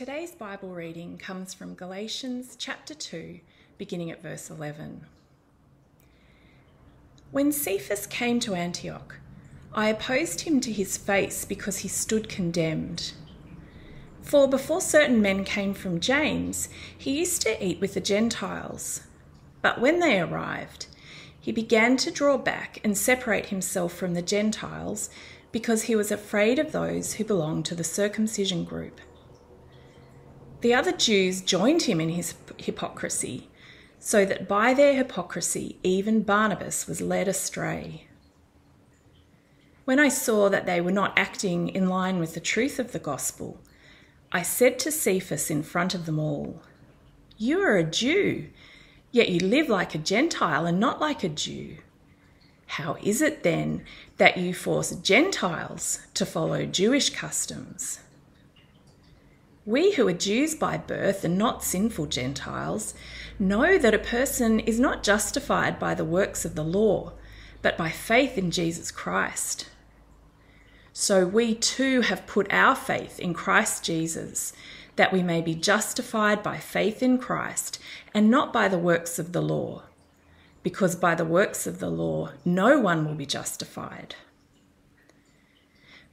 Today's Bible reading comes from Galatians chapter 2, beginning at verse 11. When Cephas came to Antioch, I opposed him to his face because he stood condemned. For before certain men came from James, he used to eat with the Gentiles. But when they arrived, he began to draw back and separate himself from the Gentiles because he was afraid of those who belonged to the circumcision group. The other Jews joined him in his hypocrisy, so that by their hypocrisy even Barnabas was led astray. When I saw that they were not acting in line with the truth of the gospel, I said to Cephas in front of them all, You are a Jew, yet you live like a Gentile and not like a Jew. How is it then that you force Gentiles to follow Jewish customs? We who are Jews by birth and not sinful Gentiles know that a person is not justified by the works of the law, but by faith in Jesus Christ. So we too have put our faith in Christ Jesus, that we may be justified by faith in Christ and not by the works of the law, because by the works of the law no one will be justified.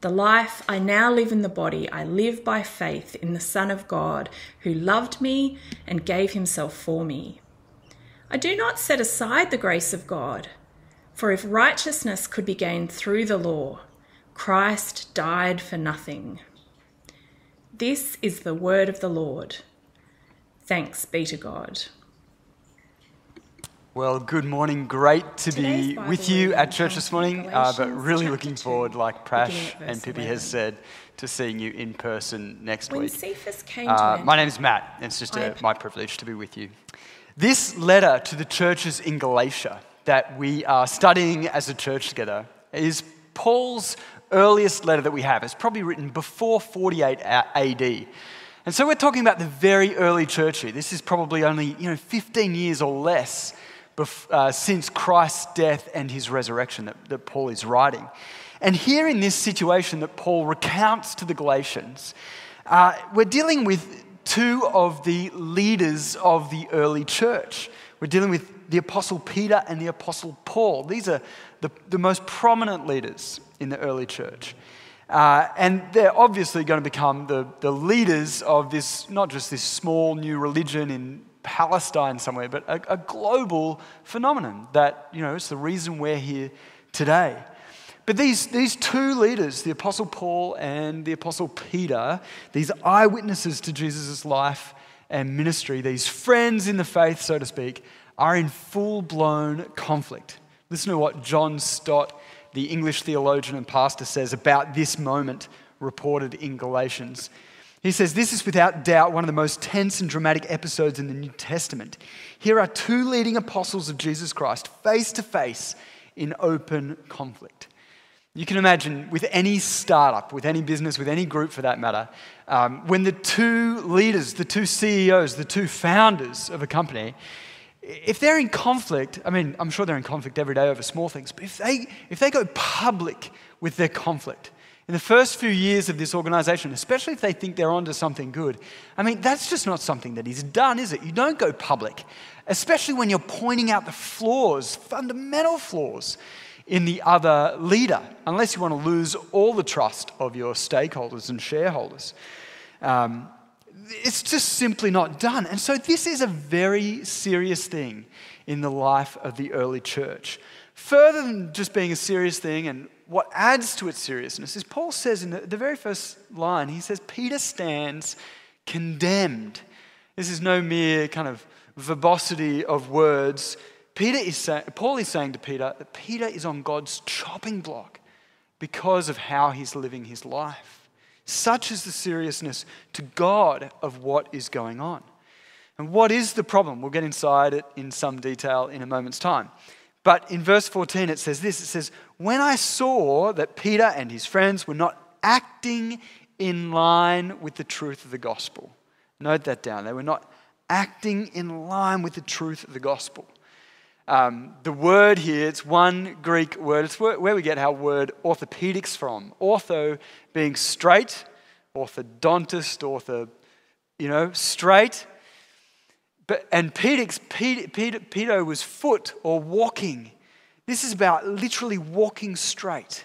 The life I now live in the body, I live by faith in the Son of God, who loved me and gave himself for me. I do not set aside the grace of God, for if righteousness could be gained through the law, Christ died for nothing. This is the word of the Lord. Thanks be to God. Well, good morning. Great to be with you at church this morning, uh, but really looking forward, like Prash and Pippi has said, to seeing you in person next when week. Cephas came Uh, my name is Matt, and it's just a, my privilege to be with you. This letter to the churches in Galatia that we are studying as a church together is Paul's earliest letter that we have. It's probably written before 48 AD. And so we're talking about the very early church here. This is probably only you know, 15 years or less uh, since Christ's death and his resurrection that, that Paul is writing. And here in this situation that Paul recounts to the Galatians, uh, we're dealing with two of the leaders of the early church. We're dealing with the Apostle Peter and the Apostle Paul. These are the, the most prominent leaders in the early church. Uh, and they're obviously going to become the, the leaders of this, not just this small new religion in Palestine somewhere, but a, a global phenomenon that, you know, it's the reason we're here today. But these, these two leaders, the Apostle Paul and the Apostle Peter, these eyewitnesses to Jesus' life and ministry, these friends in the faith, so to speak, are in full blown conflict. Listen to what John Stott, the English theologian and pastor, says about this moment reported in Galatians. He says, This is without doubt one of the most tense and dramatic episodes in the New Testament. Here are two leading apostles of Jesus Christ face to face in open conflict. You can imagine with any startup, with any business, with any group for that matter, um, when the two leaders, the two CEOs, the two founders of a company, if they're in conflict, I mean, I'm sure they're in conflict every day over small things, but if they, if they go public with their conflict, in the first few years of this organization, especially if they think they're onto something good, I mean, that's just not something that is done, is it? You don't go public, especially when you're pointing out the flaws, fundamental flaws in the other leader, unless you want to lose all the trust of your stakeholders and shareholders. Um, it's just simply not done. And so, this is a very serious thing in the life of the early church. Further than just being a serious thing, and what adds to its seriousness is Paul says in the, the very first line, he says, Peter stands condemned. This is no mere kind of verbosity of words. Peter is say, Paul is saying to Peter that Peter is on God's chopping block because of how he's living his life. Such is the seriousness to God of what is going on. And what is the problem? We'll get inside it in some detail in a moment's time. But in verse 14, it says this it says, When I saw that Peter and his friends were not acting in line with the truth of the gospel. Note that down. They were not acting in line with the truth of the gospel. Um, the word here, it's one Greek word. It's where we get our word orthopedics from. Ortho being straight, orthodontist, ortho, you know, straight. But, and pedo was foot or walking. This is about literally walking straight.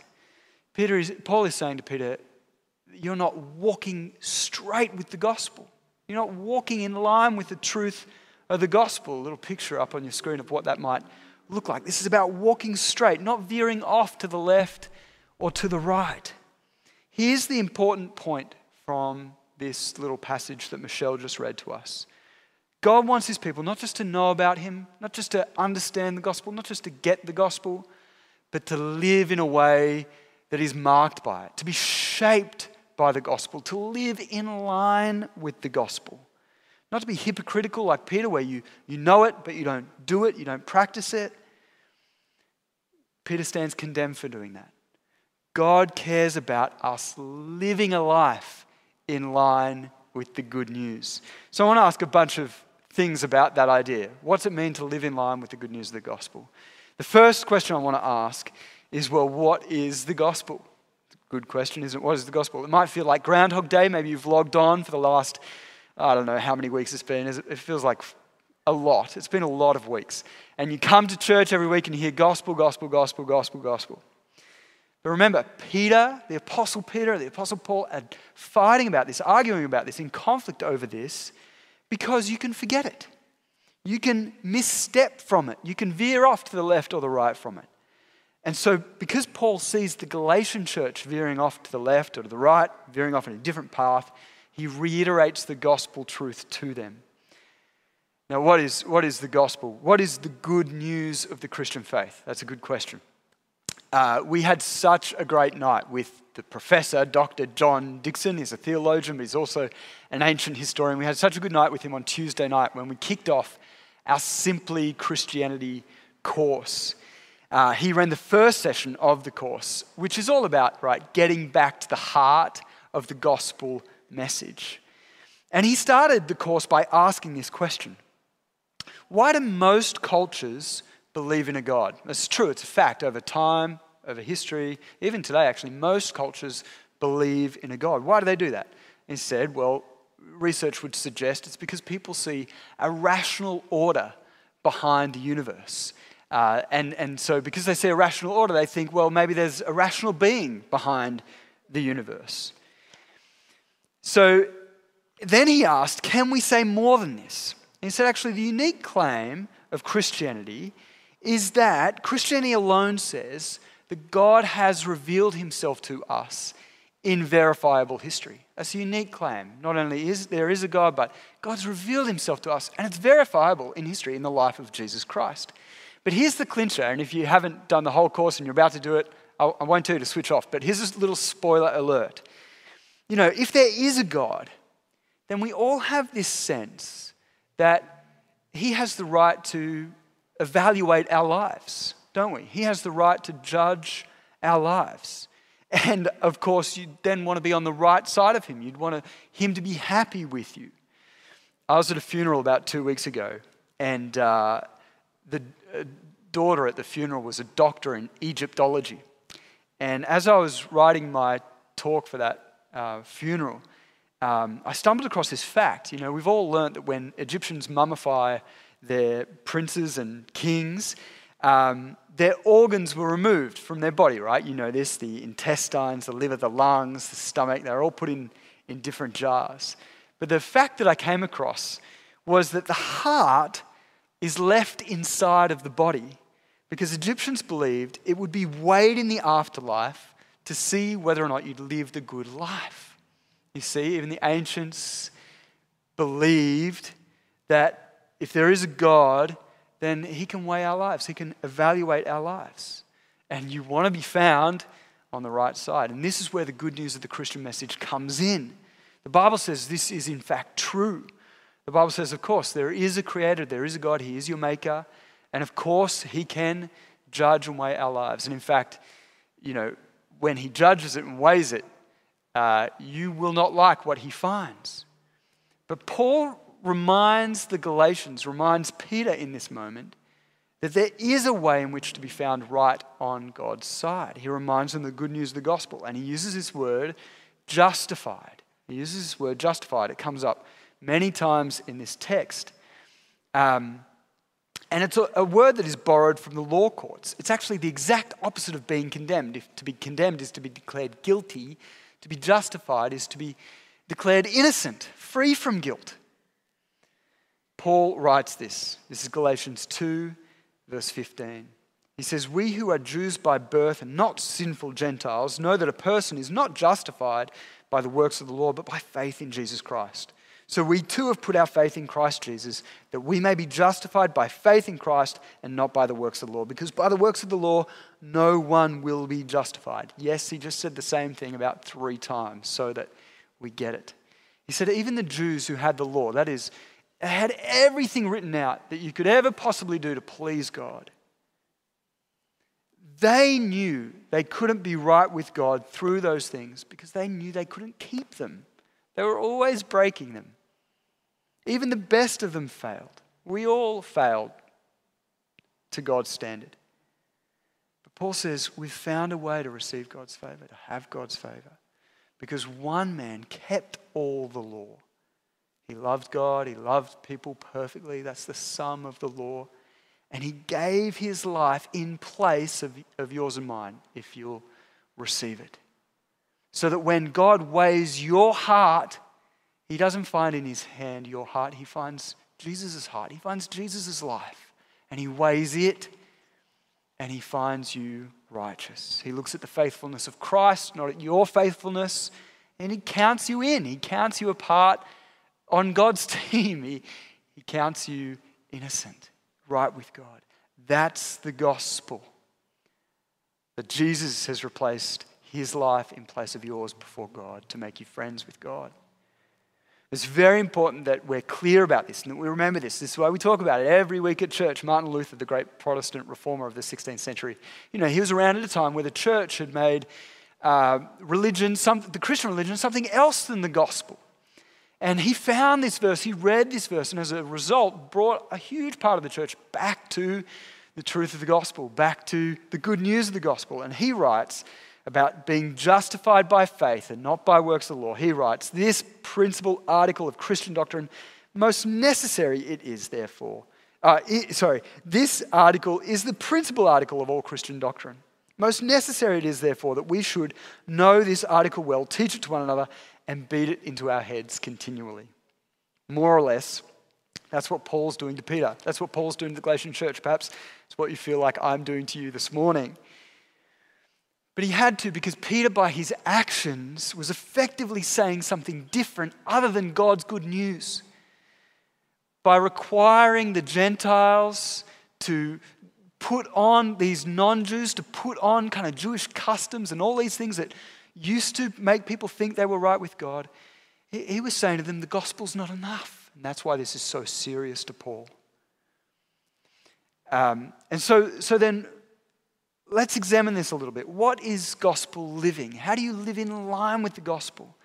Peter is, Paul is saying to Peter, you're not walking straight with the gospel. You're not walking in line with the truth of the gospel. A little picture up on your screen of what that might look like. This is about walking straight, not veering off to the left or to the right. Here's the important point from this little passage that Michelle just read to us. God wants his people not just to know about him, not just to understand the gospel, not just to get the gospel, but to live in a way that is marked by it, to be shaped by the gospel, to live in line with the gospel. Not to be hypocritical like Peter, where you, you know it, but you don't do it, you don't practice it. Peter stands condemned for doing that. God cares about us living a life in line with the good news. So I want to ask a bunch of things about that idea. What's it mean to live in line with the good news of the gospel? The first question I want to ask is well, what is the gospel? Good question, isn't it? What is the gospel? It might feel like Groundhog Day. Maybe you've logged on for the last, I don't know how many weeks it's been. It feels like a lot. It's been a lot of weeks. And you come to church every week and you hear gospel, gospel, gospel, gospel, gospel. But remember, Peter, the Apostle Peter, the Apostle Paul are fighting about this, arguing about this, in conflict over this, because you can forget it. You can misstep from it. You can veer off to the left or the right from it. And so, because Paul sees the Galatian church veering off to the left or to the right, veering off in a different path, he reiterates the gospel truth to them. Now, what is, what is the gospel? What is the good news of the Christian faith? That's a good question. Uh, we had such a great night with the professor, Dr. John Dickson. He's a theologian, but he's also an ancient historian. We had such a good night with him on Tuesday night when we kicked off our Simply Christianity course. Uh, he ran the first session of the course, which is all about, right, getting back to the heart of the gospel message. And he started the course by asking this question Why do most cultures believe in a God? It's true, it's a fact over time, over history, even today, actually, most cultures believe in a God. Why do they do that? Said, well, research would suggest it's because people see a rational order behind the universe. Uh, and, and so, because they see a rational order, they think, well, maybe there's a rational being behind the universe. So then he asked, can we say more than this? And he said, actually, the unique claim of Christianity is that Christianity alone says that God has revealed himself to us in verifiable history. That's a unique claim. Not only is there is a God, but God's revealed himself to us, and it's verifiable in history in the life of Jesus Christ. But here's the clincher, and if you haven't done the whole course and you're about to do it, I won't tell you to switch off, but here's a little spoiler alert. You know, if there is a God, then we all have this sense that He has the right to evaluate our lives, don't we? He has the right to judge our lives. And of course, you then want to be on the right side of Him. You'd want Him to be happy with you. I was at a funeral about two weeks ago, and uh, the uh, daughter at the funeral was a doctor in Egyptology. And as I was writing my talk for that uh, funeral, um, I stumbled across this fact. You know, we've all learned that when Egyptians mummify their princes and kings, um, their organs were removed from their body, right? You know this the intestines, the liver, the lungs, the stomach, they're all put in, in different jars. But the fact that I came across was that the heart is left inside of the body because Egyptians believed it would be weighed in the afterlife to see whether or not you'd lived a good life. You see, even the ancients believed that if there is a God, then he can weigh our lives, he can evaluate our lives. And you want to be found on the right side. And this is where the good news of the Christian message comes in. The Bible says this is in fact true. The Bible says, of course, there is a creator, there is a God, He is your maker, and of course, He can judge and weigh our lives. And in fact, you know, when He judges it and weighs it, uh, you will not like what He finds. But Paul reminds the Galatians, reminds Peter in this moment, that there is a way in which to be found right on God's side. He reminds them the good news of the gospel, and he uses this word justified. He uses this word justified. It comes up many times in this text. Um, and it's a, a, word that is borrowed from the law courts. It's actually the exact opposite of being condemned. If to be condemned is to be declared guilty, to be justified is to be declared innocent, free from guilt. Paul writes this. This is Galatians 2, verse 15. He says, We who are Jews by birth and not sinful Gentiles know that a person is not justified by the works of the law, but by faith in Jesus Christ. So we too have put our faith in Christ Jesus, that we may be justified by faith in Christ and not by the works of the law. Because by the works of the law, no one will be justified. Yes, he just said the same thing about three times so that we get it. He said, even the Jews who had the law, that is, had everything written out that you could ever possibly do to please God, they knew they couldn't be right with God through those things because they knew they couldn't keep them. They were always breaking them. Even the best of them failed. We all failed to God's standard. But Paul says we've found a way to receive God's favor, to have God's favor, because one man kept all the law. He loved God, he loved people perfectly. That's the sum of the law. And he gave his life in place of, of yours and mine if you'll receive it. So that when God weighs your heart, he doesn't find in his hand your heart, he finds Jesus' heart. He finds Jesus' life and he weighs it and he finds you righteous. He looks at the faithfulness of Christ, not at your faithfulness, and he counts you in. He counts you apart part on God's team. He, he counts you innocent, right with God. That's the gospel. That Jesus has replaced his life in place of yours before God to make you friends with God. It's very important that we're clear about this and that we remember this. This is why we talk about it every week at church. Martin Luther, the great Protestant reformer of the 16th century, you know, he was around at a time where the church had made uh, religion, some, the Christian religion, something else than the gospel. And he found this verse, he read this verse, and as a result, brought a huge part of the church back to the truth of the gospel, back to the good news of the gospel. And he writes, about being justified by faith and not by works of the law, he writes, This principal article of Christian doctrine, most necessary it is, therefore. Uh, it, sorry, this article is the principal article of all Christian doctrine. Most necessary it is, therefore, that we should know this article well, teach it to one another, and beat it into our heads continually. More or less, that's what Paul's doing to Peter. That's what Paul's doing to the Galatian church. Perhaps it's what you feel like I'm doing to you this morning. But he had to because Peter, by his actions, was effectively saying something different other than God's good news. By requiring the Gentiles to put on these non Jews, to put on kind of Jewish customs and all these things that used to make people think they were right with God, he was saying to them, the gospel's not enough. And that's why this is so serious to Paul. Um, and so, so then let's examine this a little bit. What is gospel living? How do you live in line with the gospel?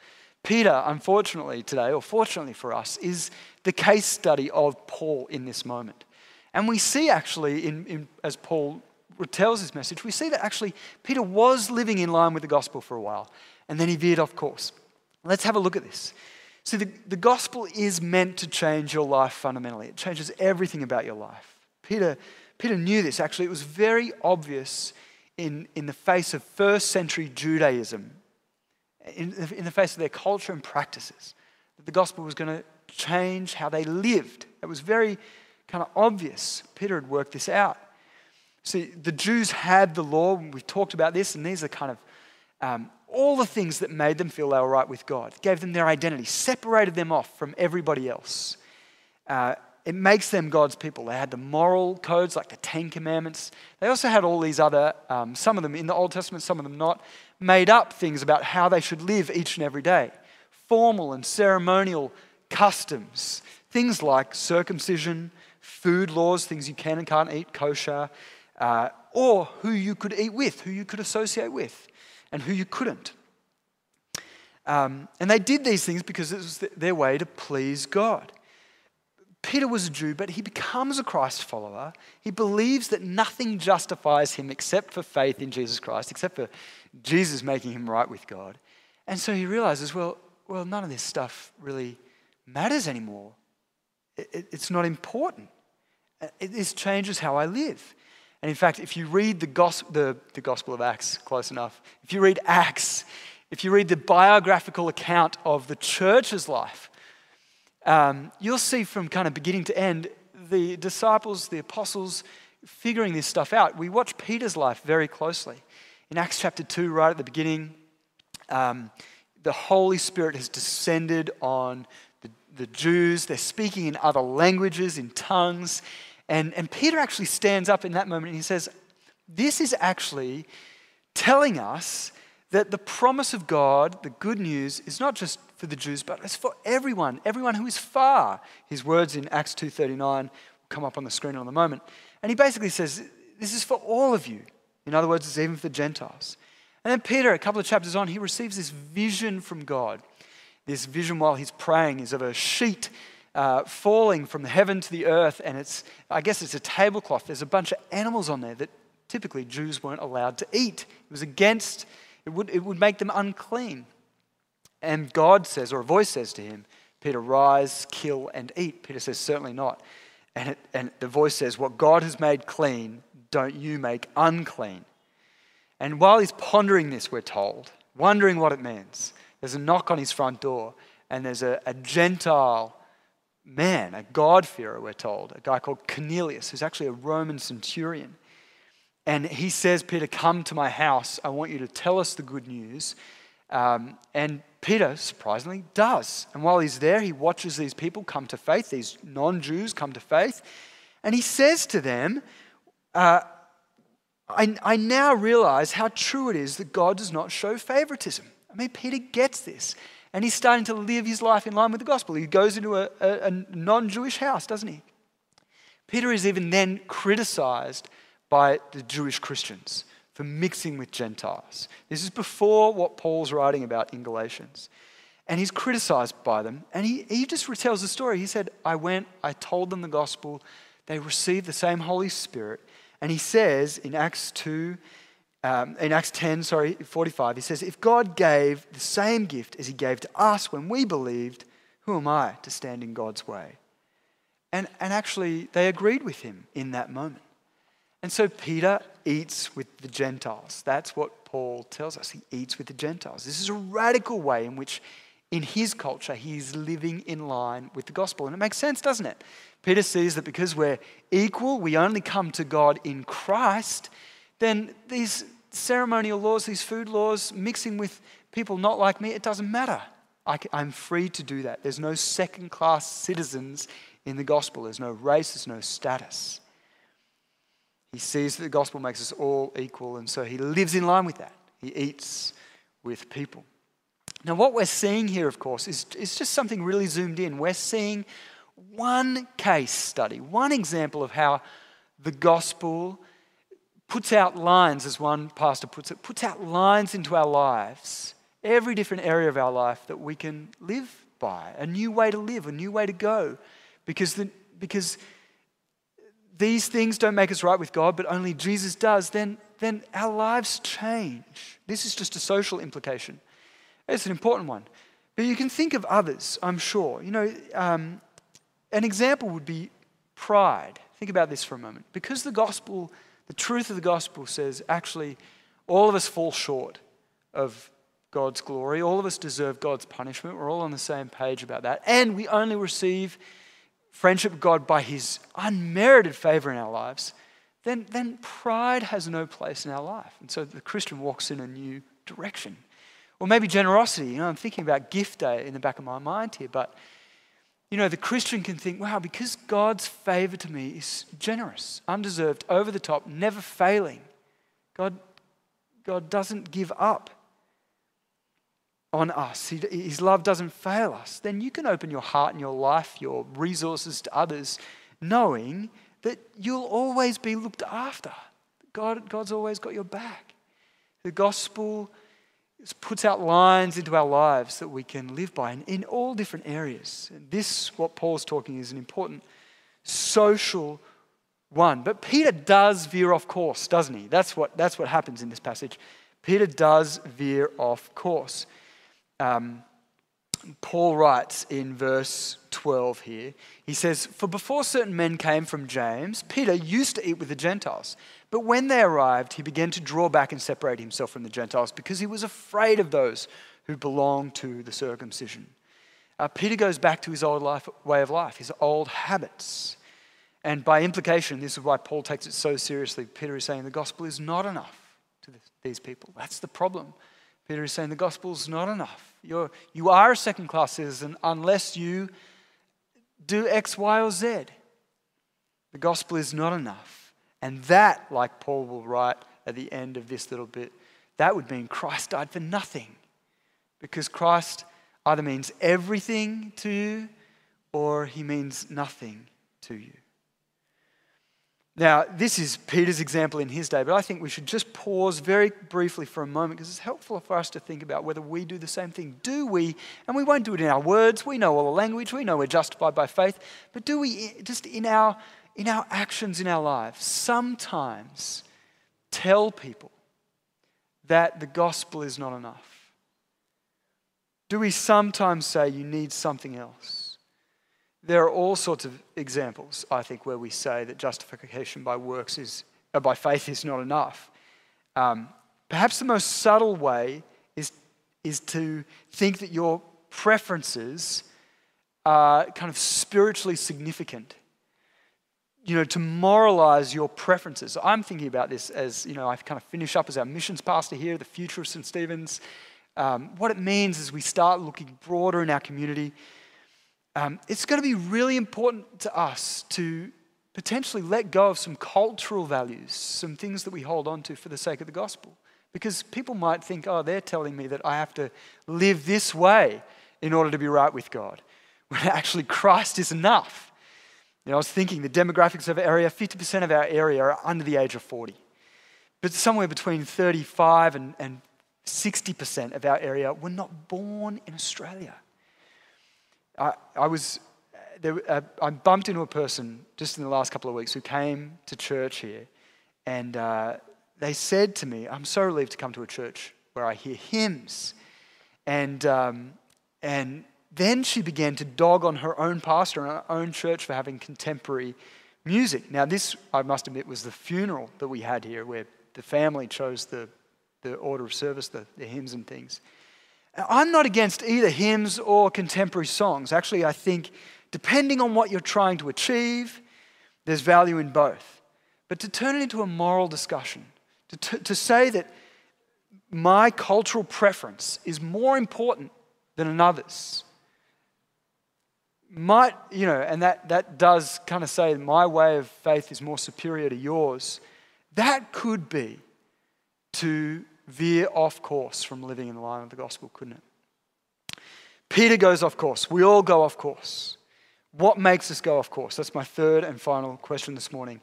Peter, unfortunately, today, or fortunately for us, is the case study of Paul in this moment. And we see actually, in, in, as Paul tells his message, we see that actually Peter was living in line with the gospel for a while, and then he veered off course. Let's have a look at this. See, the, the gospel is meant to change your life fundamentally, it changes everything about your life. Peter Peter knew this. Actually, it was very obvious in, in the face of first century Judaism, in, in the face of their culture and practices, that the gospel was going to change how they lived. It was very kind of obvious. Peter had worked this out. See, the Jews had the law, we've talked about this, and these are kind of um, all the things that made them feel they were right with God, it gave them their identity, separated them off from everybody else. Uh, it makes them God's people. They had the moral codes like the Ten Commandments. They also had all these other, um, some of them in the Old Testament, some of them not, made up things about how they should live each and every day. Formal and ceremonial customs, things like circumcision, food laws, things you can and can't eat, kosher, uh, or who you could eat with, who you could associate with, and who you couldn't. Um, and they did these things because it was their way to please God. Peter was a Jew, but he becomes a Christ follower. He believes that nothing justifies him except for faith in Jesus Christ, except for Jesus making him right with God. And so he realizes, well, well none of this stuff really matters anymore. It, it, it's not important. It, this changes how I live. And in fact, if you read the, gospel, the, the Gospel of Acts, close enough, if you read Acts, if you read the biographical account of the church's life, um, you'll see from kind of beginning to end the disciples, the apostles, figuring this stuff out. We watch Peter's life very closely. In Acts chapter 2, right at the beginning, um, the Holy Spirit has descended on the, the Jews. They're speaking in other languages, in tongues. And, and Peter actually stands up in that moment and he says, This is actually telling us that the promise of God, the good news, is not just for the Jews, but it's for everyone, everyone who is far. His words in Acts 2.39 will come up on the screen in a moment. And he basically says, this is for all of you. In other words, it's even for the Gentiles. And then Peter, a couple of chapters on, he receives this vision from God. This vision while he's praying is of a sheet uh, falling from heaven to the earth, and it's, I guess it's a tablecloth. There's a bunch of animals on there that typically Jews weren't allowed to eat. It was against it would, it would make them unclean. And God says, or a voice says to him, Peter, rise, kill, and eat. Peter says, certainly not. And, it, and the voice says, What God has made clean, don't you make unclean. And while he's pondering this, we're told, wondering what it means, there's a knock on his front door, and there's a, a Gentile man, a God-fearer, we're told, a guy called Cornelius, who's actually a Roman centurion. And he says, Peter, come to my house. I want you to tell us the good news. Um, and Peter, surprisingly, does. And while he's there, he watches these people come to faith, these non Jews come to faith. And he says to them, uh, I, I now realize how true it is that God does not show favoritism. I mean, Peter gets this. And he's starting to live his life in line with the gospel. He goes into a, a, a non Jewish house, doesn't he? Peter is even then criticized by the Jewish Christians for mixing with Gentiles. This is before what Paul's writing about in Galatians. And he's criticized by them. And he, he just retells the story. He said, I went, I told them the gospel, they received the same Holy Spirit. And he says in Acts 2, um, in Acts 10, sorry, 45, he says, If God gave the same gift as he gave to us when we believed, who am I to stand in God's way? And, and actually, they agreed with him in that moment. And so Peter eats with the Gentiles. That's what Paul tells us. He eats with the Gentiles. This is a radical way in which, in his culture, he's living in line with the gospel. And it makes sense, doesn't it? Peter sees that because we're equal, we only come to God in Christ, then these ceremonial laws, these food laws, mixing with people not like me, it doesn't matter. I am free to do that. There's no second class citizens in the gospel, there's no race, there's no status. He sees that the gospel makes us all equal, and so he lives in line with that. He eats with people. Now, what we're seeing here, of course, is, is just something really zoomed in. We're seeing one case study, one example of how the gospel puts out lines, as one pastor puts it, puts out lines into our lives, every different area of our life that we can live by, a new way to live, a new way to go. Because, the, because these things don't make us right with God, but only Jesus does, then, then our lives change. This is just a social implication. It's an important one. But you can think of others, I'm sure. You know, um, an example would be pride. Think about this for a moment. Because the gospel, the truth of the gospel says actually all of us fall short of God's glory, all of us deserve God's punishment. We're all on the same page about that. And we only receive friendship with God by His unmerited favor in our lives, then, then pride has no place in our life. And so the Christian walks in a new direction. Or maybe generosity. You know, I'm thinking about gift day in the back of my mind here, but you know, the Christian can think, wow, because God's favor to me is generous, undeserved, over the top, never failing. God, God doesn't give up on us, he, His love doesn't fail us. Then you can open your heart and your life, your resources to others, knowing that you'll always be looked after. God, God's always got your back. The gospel puts out lines into our lives that we can live by in, in all different areas. And this, what Paul's talking, is an important social one. But Peter does veer off course, doesn't he? That's what, that's what happens in this passage. Peter does veer off course. Um, Paul writes in verse 12 here, he says, For before certain men came from James, Peter used to eat with the Gentiles. But when they arrived, he began to draw back and separate himself from the Gentiles because he was afraid of those who belonged to the circumcision. Uh, Peter goes back to his old life, way of life, his old habits. And by implication, this is why Paul takes it so seriously. Peter is saying the gospel is not enough to this, these people. That's the problem. Peter is saying the gospel is not enough. You're, you are a second class citizen unless you do X, Y, or Z. The gospel is not enough. And that, like Paul will write at the end of this little bit, that would mean Christ died for nothing. Because Christ either means everything to you or he means nothing to you. Now, this is Peter's example in his day, but I think we should just pause very briefly for a moment because it's helpful for us to think about whether we do the same thing. Do we, and we won't do it in our words, we know all the language, we know we're justified by faith, but do we just in our in our actions in our lives sometimes tell people that the gospel is not enough? Do we sometimes say you need something else? There are all sorts of examples, I think, where we say that justification by works is, uh, by faith is not enough. Um, perhaps the most subtle way is, is to think that your preferences are kind of spiritually significant you know, to moralize your preferences. I'm thinking about this as, you know, I kind of finish up as our missions pastor here, the future of St. Stephen's. Um, what it means is we start looking broader in our community. Um, it's going to be really important to us to potentially let go of some cultural values, some things that we hold on to for the sake of the gospel. Because people might think, oh, they're telling me that I have to live this way in order to be right with God. When actually Christ is enough. You know, I was thinking the demographics of our area 50% of our area are under the age of 40. But somewhere between 35 and, and 60% of our area were not born in Australia. I, I was, there, uh, I bumped into a person just in the last couple of weeks who came to church here, and uh, they said to me, I'm so relieved to come to a church where I hear hymns. And, um, and then she began to dog on her own pastor and her own church for having contemporary music. Now, this, I must admit, was the funeral that we had here where the family chose the, the order of service, the, the hymns and things. I'm not against either hymns or contemporary songs. Actually, I think depending on what you're trying to achieve, there's value in both. But to turn it into a moral discussion, to, t- to say that my cultural preference is more important than another's, might, you know, and that, that does kind of say my way of faith is more superior to yours, that could be to veer off course from living in the line of the gospel, couldn't it? Peter goes off course. We all go off course. What makes us go off course? That's my third and final question this morning.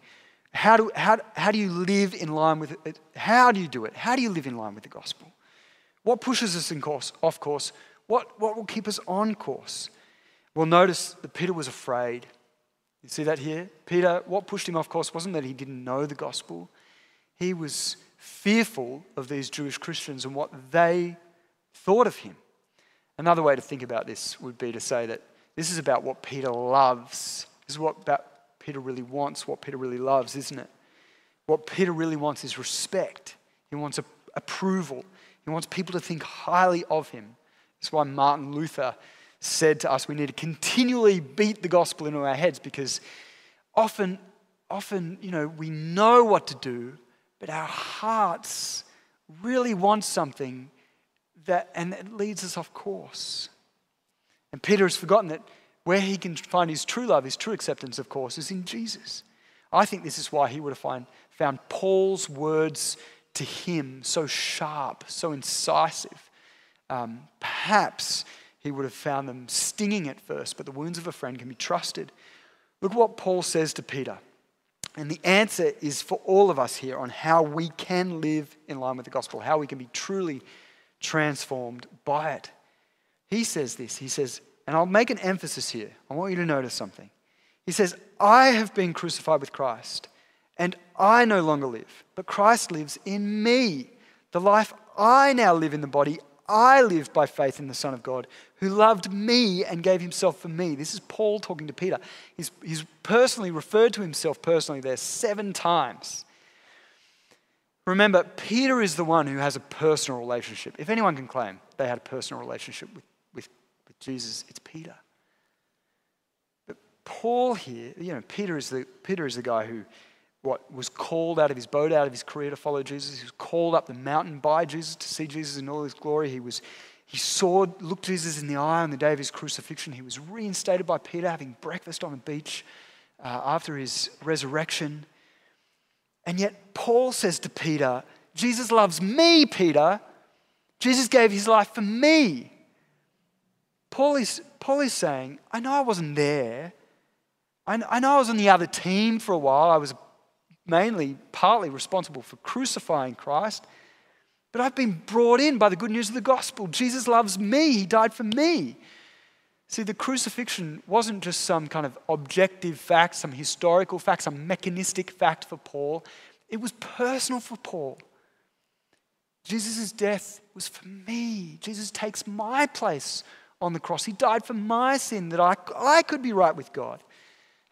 How do, how, how do you live in line with it? How do you do it? How do you live in line with the gospel? What pushes us in course, off course? What, what will keep us on course? Well, notice that Peter was afraid. You see that here? Peter, what pushed him off course wasn't that he didn't know the gospel, he was fearful of these Jewish Christians and what they thought of him. Another way to think about this would be to say that this is about what Peter loves. This is what Peter really wants, what Peter really loves, isn't it? What Peter really wants is respect. He wants approval. He wants people to think highly of him. That's why Martin Luther said to us we need to continually beat the gospel into our heads because often, often, you know, we know what to do, but our hearts really want something that, and it leads us off course. And Peter has forgotten that Where he can find his true love, his true acceptance, of course, is in Jesus. I think this is why he would have find, found Paul's words to him so sharp, so incisive. Um, perhaps he would have found them stinging at first, but the wounds of a friend can be trusted. Look what Paul says to Peter. And the answer is for all of us here on how we can live in line with the gospel, how we can be truly transformed by it. He says this. He says, and I'll make an emphasis here. I want you to notice something. He says, I have been crucified with Christ, and I no longer live, but Christ lives in me. The life I now live in the body, I live by faith in the Son of God, who loved me and gave himself for me. This is Paul talking to Peter. He's, he's personally referred to himself personally there seven times. Remember, Peter is the one who has a personal relationship. If anyone can claim they had a personal relationship with, with, with Jesus, it's Peter. But Paul here, you know, Peter is the, Peter is the guy who what was called out of his boat, out of his career to follow Jesus. He was called up the mountain by Jesus to see Jesus in all his glory. He was he saw, looked Jesus in the eye on the day of his crucifixion. He was reinstated by Peter having breakfast on the beach uh, after his resurrection. And yet, Paul says to Peter, Jesus loves me, Peter. Jesus gave his life for me. Paul is, Paul is saying, I know I wasn't there. I, I know I was on the other team for a while. I was mainly, partly responsible for crucifying Christ. But I've been brought in by the good news of the gospel. Jesus loves me, He died for me. See, the crucifixion wasn't just some kind of objective fact, some historical fact, some mechanistic fact for Paul. It was personal for Paul. Jesus' death was for me. Jesus takes my place on the cross. He died for my sin that I, I could be right with God.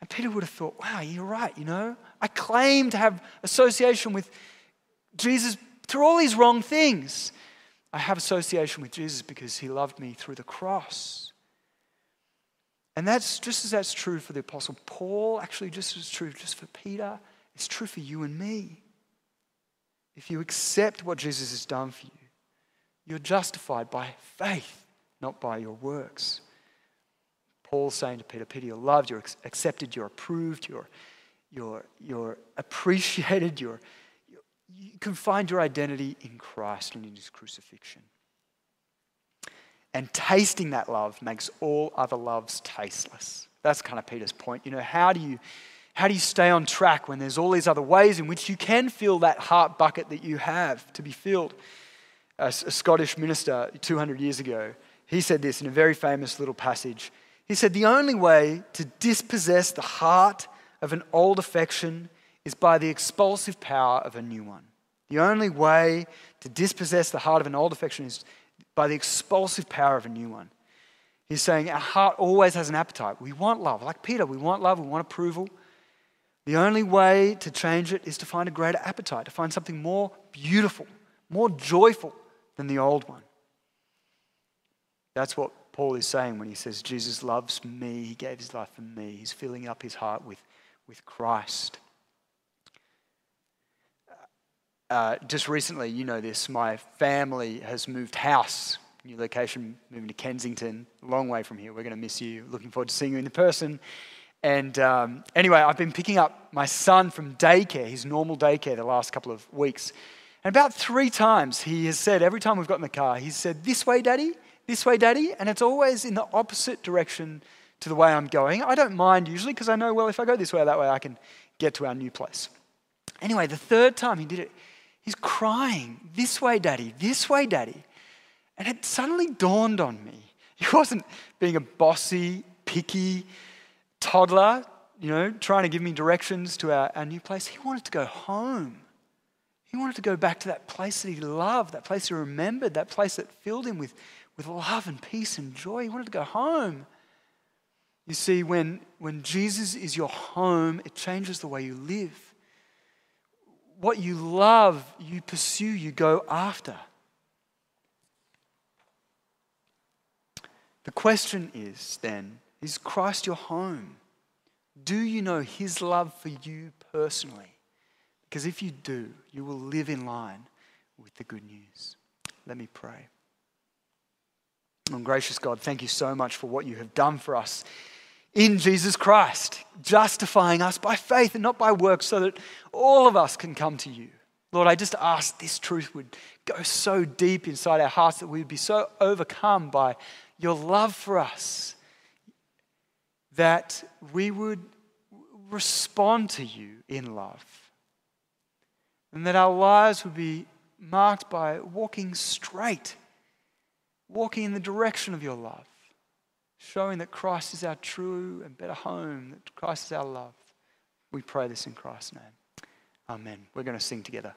And Peter would have thought, wow, you're right, you know? I claim to have association with Jesus through all these wrong things. I have association with Jesus because he loved me through the cross. And that's just as that's true for the Apostle Paul, actually, just as true just for Peter, it's true for you and me. If you accept what Jesus has done for you, you're justified by faith, not by your works. Paul's saying to Peter, Peter, you're loved, you're accepted, you're approved, you're, you're, you're appreciated, you're, you can find your identity in Christ and in his crucifixion. And tasting that love makes all other loves tasteless. That's kind of Peter's point. You know, how do you how do you stay on track when there's all these other ways in which you can fill that heart bucket that you have to be filled? A, a Scottish minister 200 years ago, he said this in a very famous little passage. He said, The only way to dispossess the heart of an old affection is by the expulsive power of a new one. The only way to dispossess the heart of an old affection is by the expulsive power of a new one. He's saying our heart always has an appetite. We want love. Like Peter, we want love, we want approval. The only way to change it is to find a greater appetite, to find something more beautiful, more joyful than the old one. That's what Paul is saying when he says, Jesus loves me, he gave his life for me. He's filling up his heart with, with Christ. Uh, just recently, you know this, my family has moved house, new location, moving to Kensington, a long way from here. We're going to miss you. Looking forward to seeing you in person. And um, anyway, I've been picking up my son from daycare, his normal daycare, the last couple of weeks. And about three times he has said, every time we've got in the car, he's said, This way, daddy, this way, daddy. And it's always in the opposite direction to the way I'm going. I don't mind usually because I know, well, if I go this way or that way, I can get to our new place. Anyway, the third time he did it, he's crying, This way, daddy, this way, daddy. And it suddenly dawned on me. He wasn't being a bossy, picky, toddler, you know, trying to give me directions to our, our new place. He wanted to go home. He wanted to go back to that place that he loved, that place he remembered, that place that filled him with, with love and peace and joy. He wanted to go home. You see, when, when Jesus is your home, it changes the way you live. What you love, you pursue, you go after. The question is then is Christ your home? Do you know his love for you personally? Because if you do, you will live in line with the good news. Let me pray. Oh, gracious God, thank you so much for what you have done for us in Jesus Christ, justifying us by faith and not by works, so that all of us can come to you. Lord, I just ask this truth would go so deep inside our hearts that we would be so overcome by your love for us that we would respond to you in love. And that our lives would be marked by walking straight, walking in the direction of your love, showing that Christ is our true and better home, that Christ is our love. We pray this in Christ's name. Amen. We're going to sing together.